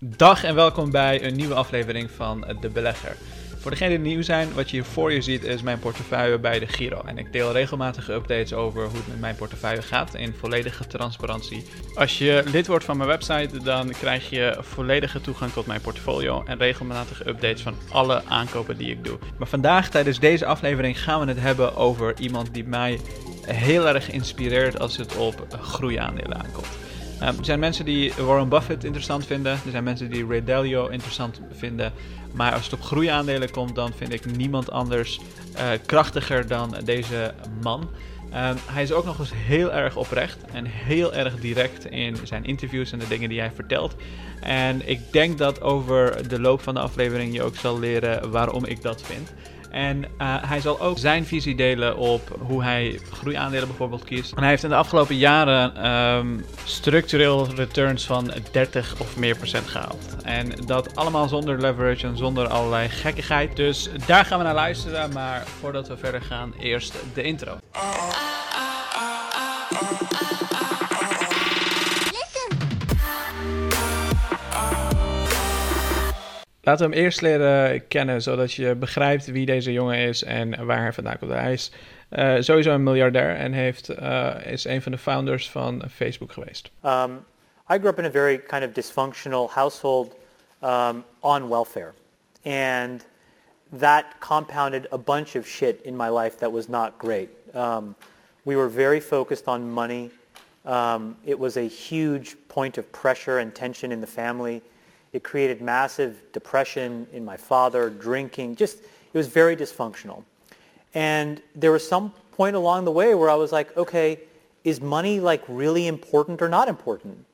Dag en welkom bij een nieuwe aflevering van De Belegger. Voor degenen die nieuw zijn, wat je hier voor je ziet is mijn portefeuille bij de Giro. En ik deel regelmatige updates over hoe het met mijn portefeuille gaat in volledige transparantie. Als je lid wordt van mijn website, dan krijg je volledige toegang tot mijn portfolio en regelmatige updates van alle aankopen die ik doe. Maar vandaag, tijdens deze aflevering, gaan we het hebben over iemand die mij heel erg inspireert als het op groeiaandelen aankomt. Um, er zijn mensen die Warren Buffett interessant vinden. Er zijn mensen die Ray Dalio interessant vinden. Maar als het op groeiaandelen komt, dan vind ik niemand anders uh, krachtiger dan deze man. Um, hij is ook nog eens heel erg oprecht en heel erg direct in zijn interviews en de dingen die hij vertelt. En ik denk dat over de loop van de aflevering je ook zal leren waarom ik dat vind. En uh, hij zal ook zijn visie delen op hoe hij groeiaandelen bijvoorbeeld kiest. En hij heeft in de afgelopen jaren um, structureel returns van 30 of meer procent gehaald. En dat allemaal zonder leverage en zonder allerlei gekkigheid. Dus daar gaan we naar luisteren. Maar voordat we verder gaan, eerst de intro. Laten we hem eerst leren kennen, zodat je begrijpt wie deze jongen is en waar hij vandaan komt. Hij is uh, sowieso een miljardair en heeft, uh, is een van de founders van Facebook geweest. Um, I grew up in a very kind of dysfunctional household um, on welfare. And that compounded a bunch of shit in my life that was not great. Um, we were very focused on money. Um, it was a huge point of pressure and tension in the family. It created massive depression in my father, drinking, just, it was very dysfunctional. And there was some point along the way where I was like, okay, is money like really important or not important?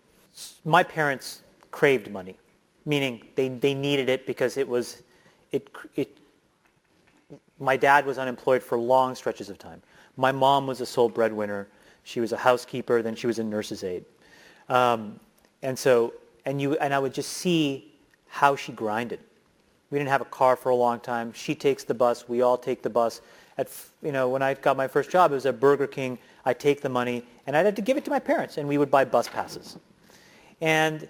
My parents craved money, meaning they, they needed it because it was, it, it, my dad was unemployed for long stretches of time. My mom was a sole breadwinner. She was a housekeeper, then she was a nurse's aide. Um, and so and you and I would just see how she grinded. We didn't have a car for a long time. She takes the bus. We all take the bus. At you know, when I got my first job, it was at Burger King. I take the money and I'd have to give it to my parents, and we would buy bus passes. And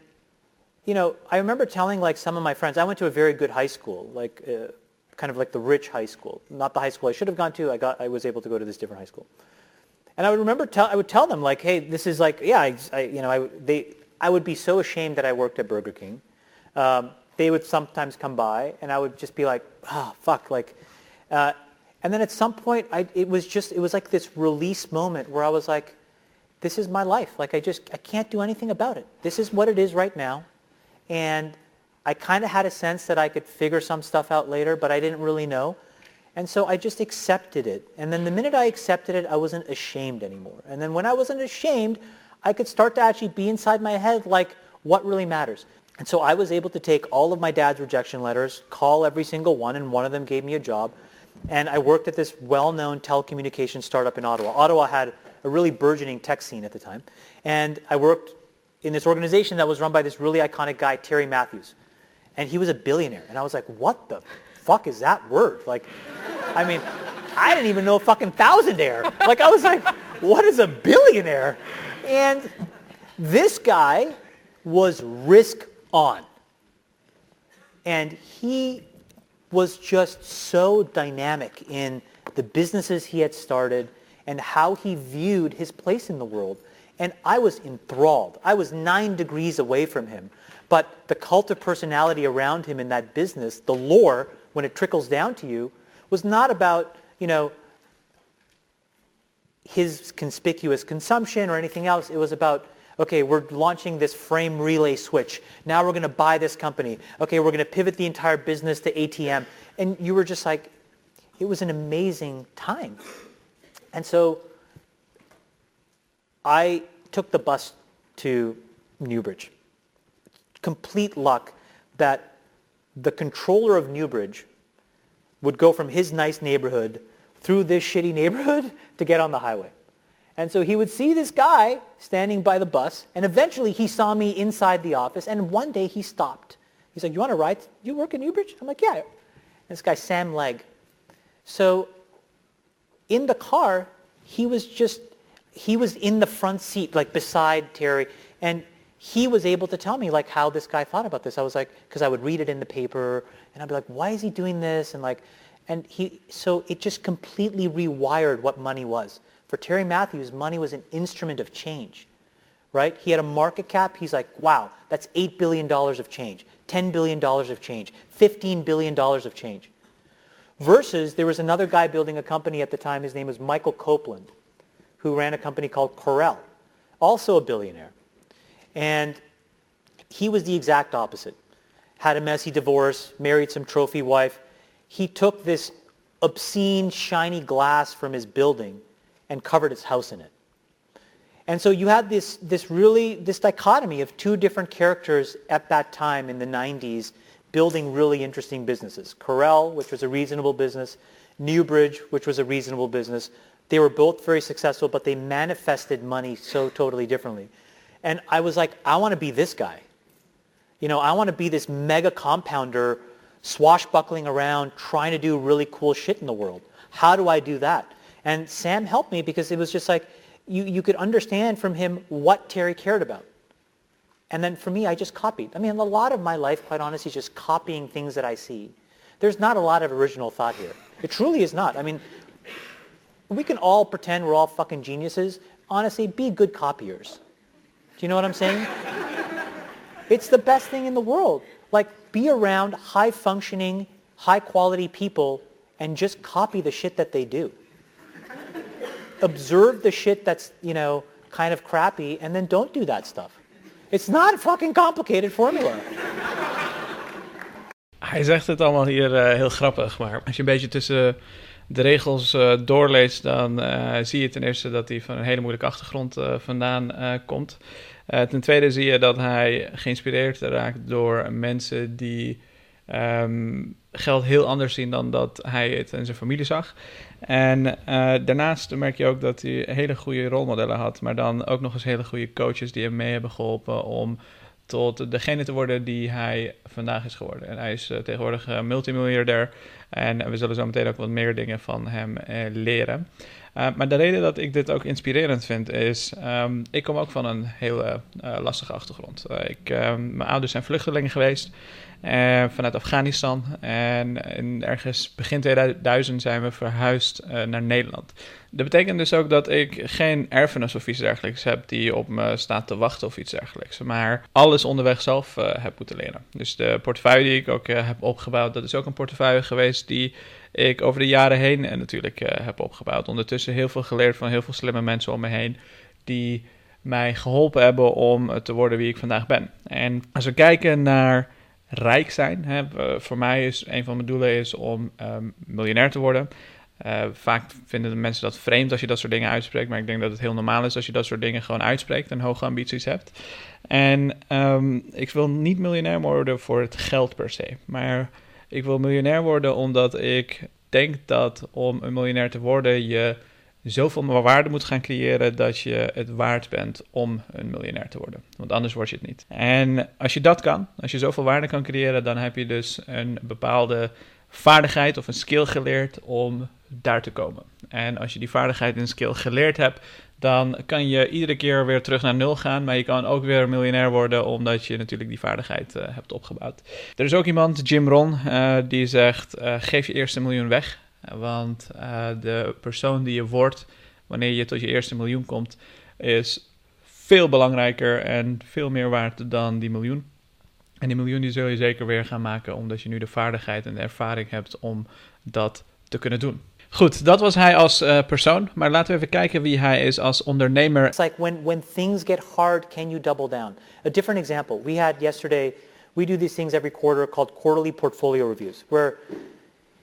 you know, I remember telling like some of my friends. I went to a very good high school, like uh, kind of like the rich high school, not the high school I should have gone to. I got, I was able to go to this different high school. And I would remember, tell, I would tell them like, hey, this is like, yeah, I, I you know, I, they, I would be so ashamed that I worked at Burger King. Um, they would sometimes come by, and I would just be like, oh, fuck, like. Uh, and then at some point, I, it was just, it was like this release moment where I was like, this is my life. Like I just, I can't do anything about it. This is what it is right now. And I kind of had a sense that I could figure some stuff out later, but I didn't really know. And so I just accepted it. And then the minute I accepted it, I wasn't ashamed anymore. And then when I wasn't ashamed, I could start to actually be inside my head like what really matters. And so I was able to take all of my dad's rejection letters, call every single one, and one of them gave me a job. And I worked at this well-known telecommunications startup in Ottawa. Ottawa had a really burgeoning tech scene at the time. And I worked in this organization that was run by this really iconic guy, Terry Matthews. And he was a billionaire. And I was like, what the fuck is that word? Like, I mean, I didn't even know fucking thousandaire. Like, I was like, what is a billionaire? And this guy was risk on. And he was just so dynamic in the businesses he had started and how he viewed his place in the world. And I was enthralled. I was nine degrees away from him. But the cult of personality around him in that business, the lore, when it trickles down to you, was not about, you know, his conspicuous consumption or anything else. It was about, okay, we're launching this frame relay switch. Now we're going to buy this company. Okay, we're going to pivot the entire business to ATM. And you were just like, it was an amazing time. And so I took the bus to Newbridge. Complete luck that the controller of Newbridge would go from his nice neighborhood through this shitty neighborhood to get on the highway. And so he would see this guy standing by the bus, and eventually he saw me inside the office, and one day he stopped. He's like, you want to ride? You work at Newbridge? I'm like, yeah. And this guy, Sam Legg. So in the car, he was just, he was in the front seat, like beside Terry, and he was able to tell me like how this guy thought about this. I was like, because I would read it in the paper and I'd be like, why is he doing this? And like, and he, so it just completely rewired what money was. For Terry Matthews, money was an instrument of change, right? He had a market cap. He's like, wow, that's $8 billion of change, $10 billion of change, $15 billion of change. Versus there was another guy building a company at the time. His name was Michael Cowpland, who ran a company called Corel, also a billionaire. And he was the exact opposite. Had a messy divorce, married some trophy wife. He took this obscene shiny glass from his building and covered his house in it. And so you had this, this really, this dichotomy of two different characters at that time in the 90s building really interesting businesses. Corel, which was a reasonable business, Newbridge, which was a reasonable business. They were both very successful, but they manifested money so totally differently. And I was like, I want to be this guy. You know, I want to be this mega compounder swashbuckling around trying to do really cool shit in the world. How do I do that? And Sam helped me because it was just like you, you could understand from him what Terry cared about. And then for me, I just copied. I mean, a lot of my life, quite honestly, is just copying things that I see. There's not a lot of original thought here. It truly is not. I mean, we can all pretend we're all fucking geniuses. Honestly, be good copiers. Do you know what I'm saying? it's the best thing in the world. Like, be around high-functioning, high-quality people and just copy the shit that they do. Observe the shit that's, you know, kind of crappy and then don't do that stuff. It's not a fucking complicated formula. Hij zegt het allemaal hier uh, heel grappig, maar als je een beetje tussen de regels uh, doorleest, dan uh, zie je ten eerste dat hij van een hele moeilijke achtergrond vandaan komt. ten tweede zie je dat hij geïnspireerd raakt door mensen die um, geld heel anders zien dan dat hij het in zijn familie zag. En daarnaast merk je ook dat hij hele goede rolmodellen had, maar dan ook nog eens hele goede coaches die hem mee hebben geholpen om tot degene te worden die hij vandaag is geworden. En hij is uh, tegenwoordig uh, multimiljardair en we zullen zo meteen ook wat meer dingen van hem leren. maar de reden dat ik dit ook inspirerend vind is, um, ik kom ook van een hele lastige achtergrond. ik, ehm, mijn ouders zijn vluchtelingen geweest. Uh, vanuit Afghanistan. En ergens begin 2000 zijn we verhuisd uh, naar Nederland. Dat betekent dus ook dat ik geen erfenis of iets dergelijks heb die op me staat te wachten of iets dergelijks. Maar alles onderweg zelf uh, heb moeten leren. Dus de portefeuille die ik ook heb opgebouwd, dat is ook een portefeuille geweest die ik over de jaren heen natuurlijk heb opgebouwd. Ondertussen heel veel geleerd van heel veel slimme mensen om me heen die mij geholpen hebben om te worden wie ik vandaag ben. En als we kijken naar rijk zijn. Hè. Voor mij is een van mijn doelen is om um, miljonair te worden. Uh, vaak vinden de mensen dat vreemd als je dat soort dingen uitspreekt, maar ik denk dat het heel normaal is als je dat soort dingen gewoon uitspreekt en hoge ambities hebt. En um, ik wil niet miljonair worden voor het geld per se, maar ik wil miljonair worden omdat ik denk dat om een miljonair te worden je zoveel waarde moet gaan creëren dat je het waard bent om een miljonair te worden. Want anders word je het niet. En als je dat kan, als je zoveel waarde kan creëren, dan heb je dus een bepaalde vaardigheid of een skill geleerd om daar te komen. En als je die vaardigheid en skill geleerd hebt, dan kan je iedere keer weer terug naar nul gaan. Maar je kan ook weer miljonair worden, omdat je natuurlijk die vaardigheid uh, hebt opgebouwd. Er is ook iemand, Jim Ron, uh, die zegt: uh, geef je eerste miljoen weg. Want uh, de persoon die je wordt wanneer je tot je eerste miljoen komt, is veel belangrijker en veel meer waard dan die miljoen. En die miljoen die zul je zeker weer gaan maken, omdat je nu de vaardigheid en de ervaring hebt om dat te kunnen doen. Goed, dat was hij als uh, persoon. Maar laten we even kijken wie hij is als ondernemer. It's like when, when things get hard, can you double down? A different example. We had yesterday, we do these things every quarter called quarterly portfolio reviews, where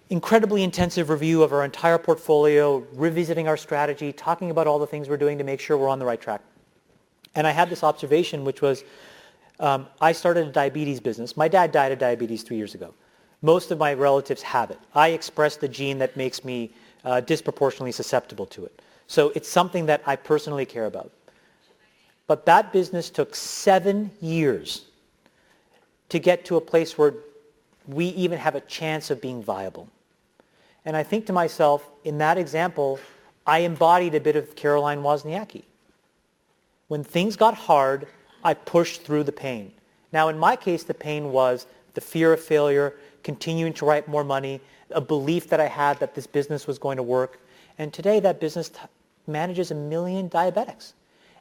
incredibly intensive review of our entire portfolio, revisiting our strategy, talking about all the things we're doing to make sure we're on the right track. And I had this observation, which was um, I started a diabetes business. My dad died of diabetes three years ago. Most of my relatives have it. I express the gene that makes me uh, disproportionately susceptible to it. So it's something that I personally care about. But that business took seven years to get to a place where we even have a chance of being viable. And I think to myself, in that example, I embodied a bit of Caroline Wozniacki. When things got hard, I pushed through the pain. Now, in my case, the pain was the fear of failure, continuing to write more money, a belief that I had that this business was going to work. And today that business t- manages a million diabetics.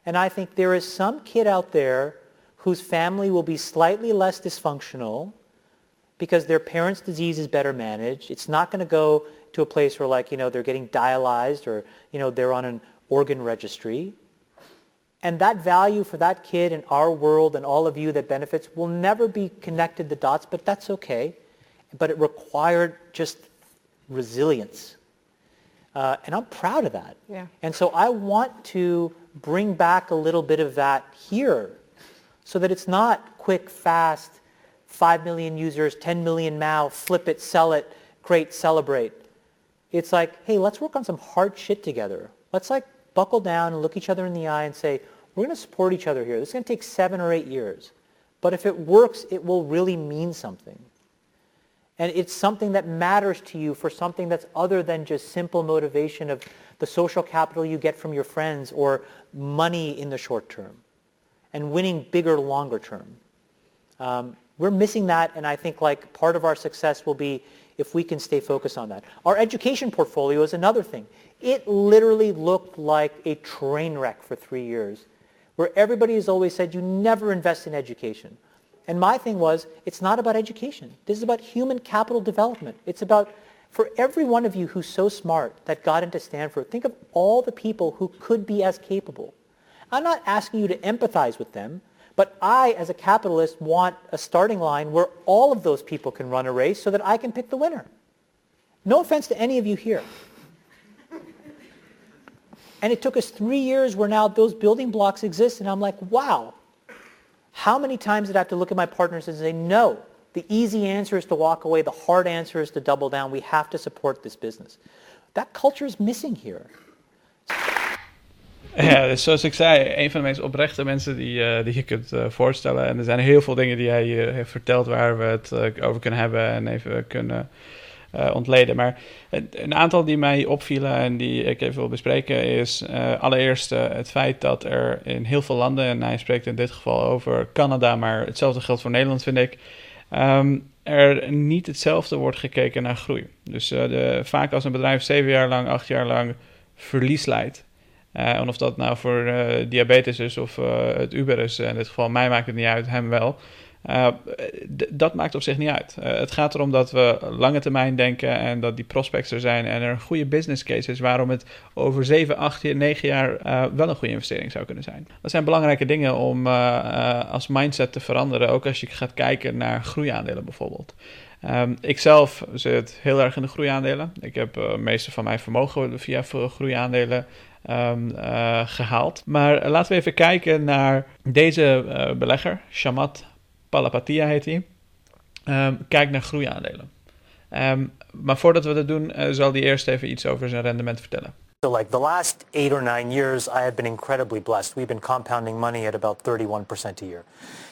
And I think there is some kid out there whose family will be slightly less dysfunctional because their parents' disease is better managed. It's not going to go to a place where like, you know, they're getting dialyzed or, you know, they're on an organ registry. And that value for that kid in our world and all of you that benefits will never be connected the dots, but that's okay. But it required just resilience. Uh, and I'm proud of that. Yeah. And so I want to bring back a little bit of that here so that it's not quick, fast, 5 million users, 10 million now, flip it, sell it, great, celebrate. It's like, hey, let's work on some hard shit together. Let's like buckle down and look each other in the eye and say, we're going to support each other here. This is going to take seven or eight years. But if it works, it will really mean something. And it's something that matters to you for something that's other than just simple motivation of the social capital you get from your friends or money in the short term and winning bigger longer term. Um, we're missing that, and I think like part of our success will be if we can stay focused on that. Our education portfolio is another thing. It literally looked like a train wreck for three years, where everybody has always said you never invest in education. And my thing was, it's not about education. This is about human capital development. It's about, for every one of you who's so smart that got into Stanford, think of all the people who could be as capable. I'm not asking you to empathize with them. But I, as a capitalist, want a starting line where all of those people can run a race so that I can pick the winner. No offense to any of you here. And it took us three years where now those building blocks exist. And I'm like, wow, how many times did I have to look at my partners and say, no, the easy answer is to walk away. The hard answer is to double down. We have to support this business. That culture is missing here. Ja, dus zoals ik zei, een van de meest oprechte mensen die, uh, die je kunt uh, voorstellen. En er zijn heel veel dingen die hij uh, heeft verteld waar we het over kunnen hebben en even kunnen ontleden. Maar een aantal die mij opvielen en die ik even wil bespreken is allereerst het feit dat er in heel veel landen, en hij spreekt in dit geval over Canada, maar hetzelfde geldt voor Nederland vind ik, um, er niet hetzelfde wordt gekeken naar groei. Dus de, vaak als een bedrijf zeven jaar lang, acht jaar lang verlies leidt, en of dat nou voor uh, diabetes is of uh, het Uber is, in dit geval mij maakt het niet uit, hem wel. dat maakt op zich niet uit. het gaat erom dat we lange termijn denken en dat die prospects er zijn en er een goede business case is waarom het over 7, 8, 9 jaar wel een goede investering zou kunnen zijn. Dat zijn belangrijke dingen om als mindset te veranderen, ook als je gaat kijken naar groeiaandelen bijvoorbeeld. Um, ik zelf zit heel erg in de groeiaandelen. Ik heb uh, meeste van mijn vermogen via groeiaandelen um, uh, gehaald. Maar laten we even kijken naar deze uh, belegger, Shamat Palapatia heet hij. Um, kijk naar groeiaandelen. Um, maar voordat we dat doen, uh, zal hij eerst even iets over zijn rendement vertellen. So like the last eight or nine years, I have been incredibly blessed. We've been compounding money at about 31% a year.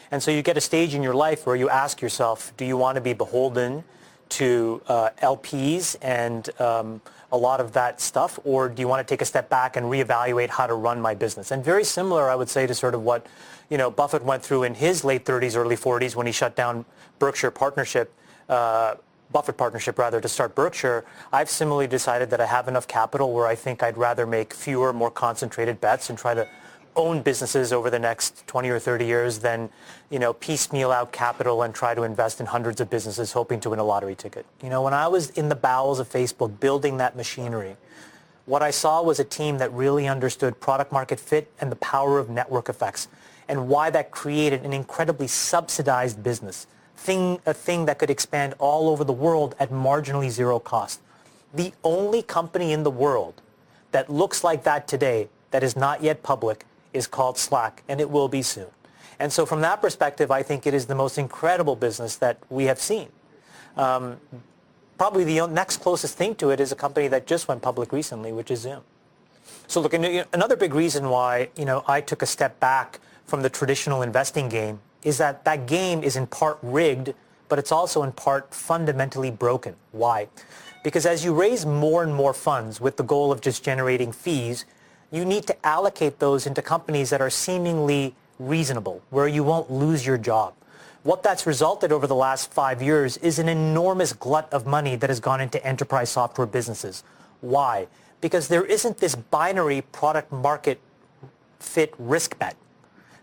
And so you get a stage in your life where you ask yourself, do you want to be beholden to uh, LPs and um, a lot of that stuff, or do you want to take a step back and reevaluate how to run my business? And very similar, I would say, to sort of what you know Buffett went through in his late 30s, early 40s when he shut down Berkshire Partnership. Uh, Buffett partnership rather to start Berkshire, I've similarly decided that I have enough capital where I think I'd rather make fewer, more concentrated bets and try to own businesses over the next 20 or 30 years than, you know, piecemeal out capital and try to invest in hundreds of businesses hoping to win a lottery ticket. You know, when I was in the bowels of Facebook building that machinery, what I saw was a team that really understood product market fit and the power of network effects and why that created an incredibly subsidized business, thing, a thing that could expand all over the world at marginally zero cost. The only company in the world that looks like that today that is not yet public is called Slack, and it will be soon. And so from that perspective, I think it is the most incredible business that we have seen. Um, probably the next closest thing to it is a company that just went public recently, which is Zoom. So look, another big reason why you know I took a step back from the traditional investing game is that that game is in part rigged, but it's also in part fundamentally broken. Why? Because as you raise more and more funds with the goal of just generating fees, you need to allocate those into companies that are seemingly reasonable, where you won't lose your job. What that's resulted over the last five years is an enormous glut of money that has gone into enterprise software businesses. Why? Because there isn't this binary product market fit risk bet.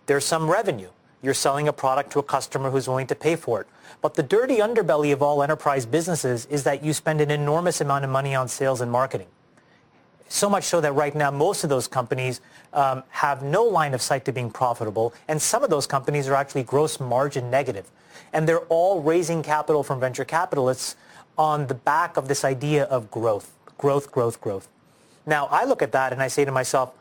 There's some revenue. You're selling a product to a customer who's willing to pay for it. But the dirty underbelly of all enterprise businesses is that you spend an enormous amount of money on sales and marketing. So much so that right now most of those companies um, have no line of sight to being profitable, and some of those companies are actually gross margin negative. And they're all raising capital from venture capitalists on the back of this idea of growth, growth, growth, growth. Now, I look at that and I say to myself,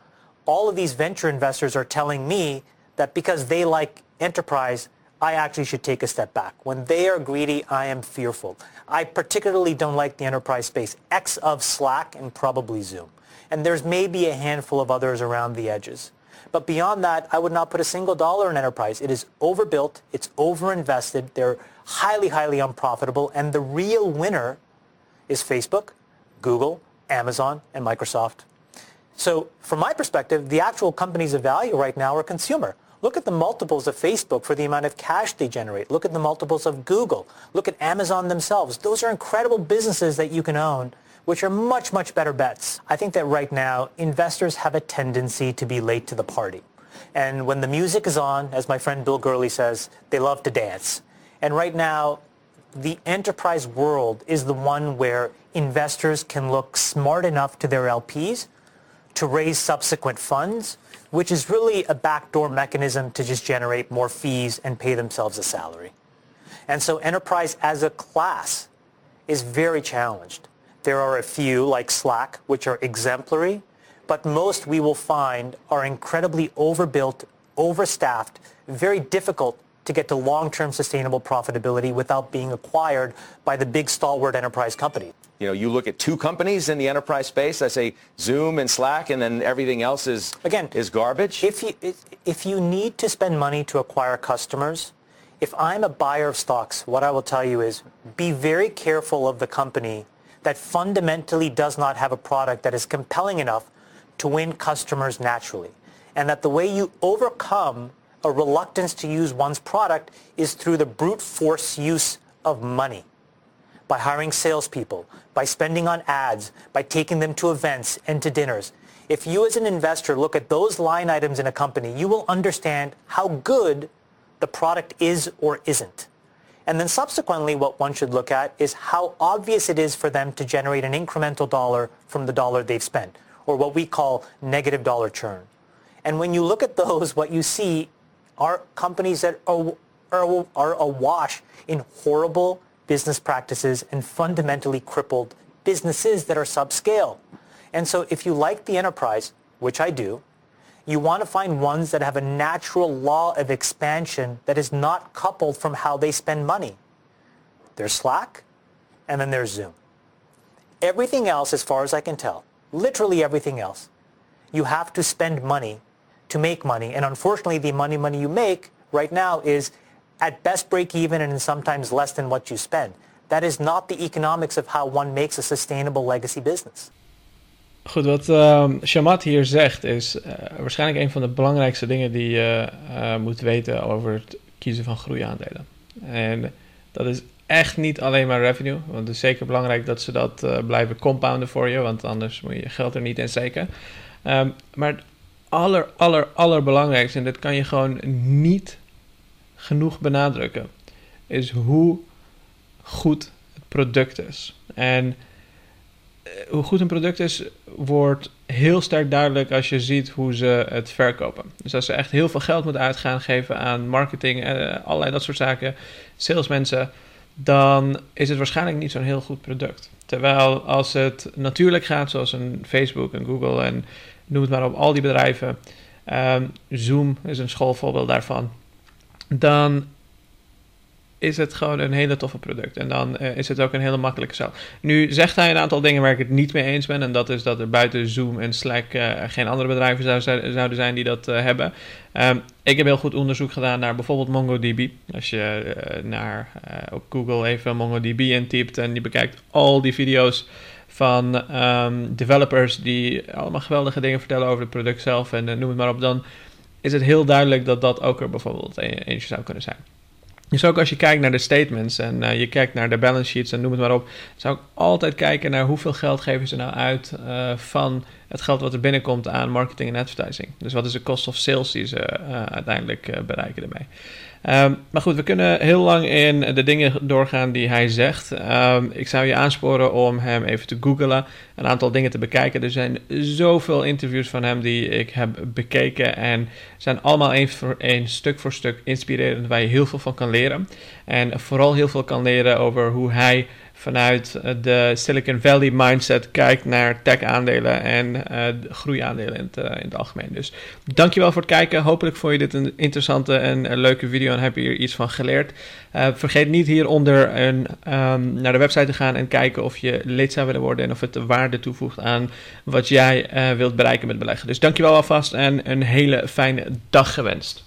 all of these venture investors are telling me that because they like enterprise, I actually should take a step back. When they are greedy, I am fearful. I particularly don't like the enterprise space, X of Slack and probably Zoom. And there's maybe a handful of others around the edges. But beyond that, I would not put a single dollar in enterprise. It is overbuilt. It's overinvested. They're highly, highly unprofitable. And the real winner is Facebook, Google, Amazon, and Microsoft. So from my perspective, the actual companies of value right now are consumer. Look at the multiples of Facebook for the amount of cash they generate. Look at the multiples of Google. Look at Amazon themselves. Those are incredible businesses that you can own, which are much, much better bets. I think that right now, investors have a tendency to be late to the party. And when the music is on, as my friend Bill Gurley says, they love to dance. And right now, the enterprise world is the one where investors can look smart enough to their LPs to raise subsequent funds, which is really a backdoor mechanism to just generate more fees and pay themselves a salary. And so enterprise as a class is very challenged. There are a few like Slack, which are exemplary, but most we will find are incredibly overbuilt, overstaffed, very difficult to get to long-term sustainable profitability without being acquired by the big stalwart enterprise company. You know, you look at two companies in the enterprise space. I say Zoom and Slack, and then everything else is again is garbage. If you if you need to spend money to acquire customers, if I'm a buyer of stocks, what I will tell you is be very careful of the company that fundamentally does not have a product that is compelling enough to win customers naturally, and that the way you overcome a reluctance to use one's product is through the brute force use of money by hiring salespeople, by spending on ads, by taking them to events and to dinners. If you as an investor look at those line items in a company, you will understand how good the product is or isn't. And then subsequently, what one should look at is how obvious it is for them to generate an incremental dollar from the dollar they've spent, or what we call negative dollar churn. And when you look at those, what you see are companies that are, are, are awash in horrible business practices and fundamentally crippled businesses that are subscale. And so if you like the enterprise, which I do, you want to find ones that have a natural law of expansion that is not coupled from how they spend money. There's Slack, and then there's Zoom. Everything else, as far as I can tell, literally everything else, you have to spend money to make money. And unfortunately, the money money you make right now is at best break even and sometimes less than what you spend. That is not the economics of how one makes a sustainable legacy business. Goed, wat uh, Shamat hier zegt is uh, waarschijnlijk een van de belangrijkste dingen die je uh, moet weten over het kiezen van groeiaandelen. En dat is echt niet alleen maar revenue, want het is zeker belangrijk dat ze dat uh, blijven compounden voor je, want anders moet je geld er niet in steken. Um, maar aller, aller, allerbelangrijkste, en dat kan je gewoon niet genoeg benadrukken, is hoe goed het product is. En eh, hoe goed een product is, wordt heel sterk duidelijk als je ziet hoe ze het verkopen. Dus als ze echt heel veel geld moeten uitgaan geven aan marketing, en eh, allerlei dat soort zaken, salesmensen, dan is het waarschijnlijk niet zo'n heel goed product. Terwijl als het natuurlijk gaat, zoals een Facebook en Google en noem het maar op, al die bedrijven. Um, Zoom is een schoolvoorbeeld daarvan. Dan is het gewoon een hele toffe product. En dan uh, is het ook een hele makkelijke zaal. Nu zegt hij een aantal dingen waar ik het niet mee eens ben. En dat is dat er buiten Zoom en Slack uh, geen andere bedrijven zou, zouden zijn die dat uh, hebben. Um, ik heb heel goed onderzoek gedaan naar bijvoorbeeld MongoDB. Als je naar, op Google even MongoDB intypt en die bekijkt al die video's van um, developers die allemaal geweldige dingen vertellen over het product zelf en noem het maar op, dan is het heel duidelijk dat dat ook er bijvoorbeeld eentje zou kunnen zijn. Dus ook als je kijkt naar de statements en uh, je kijkt naar de balance sheets en noem het maar op, zou ik altijd kijken naar hoeveel geld geven ze nou uit uh, van het geld wat er binnenkomt aan marketing en advertising. Dus wat is de cost of sales die ze uh, uiteindelijk bereiken ermee. Um, maar goed, we kunnen heel lang in de dingen doorgaan die hij zegt. Um, ik zou je aansporen om hem even te googlen, een aantal dingen te bekijken. Er zijn zoveel interviews van hem die ik heb bekeken en zijn allemaal één voor één, stuk voor stuk inspirerend, waar je heel veel van kan leren. En vooral heel veel kan leren over hoe hij vanuit eh, de Silicon Valley mindset kijkt naar tech-aandelen en uh, groeiaandelen in het, uh, in het algemeen. Dus dankjewel voor het kijken. Hopelijk vond je dit een interessante en leuke video en heb je hier iets van geleerd. Vergeet niet hieronder een, um, naar de website te gaan en kijken of je lid zou willen worden en of het de waarde toevoegt aan wat jij wilt bereiken met beleggen. Dus dankjewel alvast en een hele fijne dag gewenst.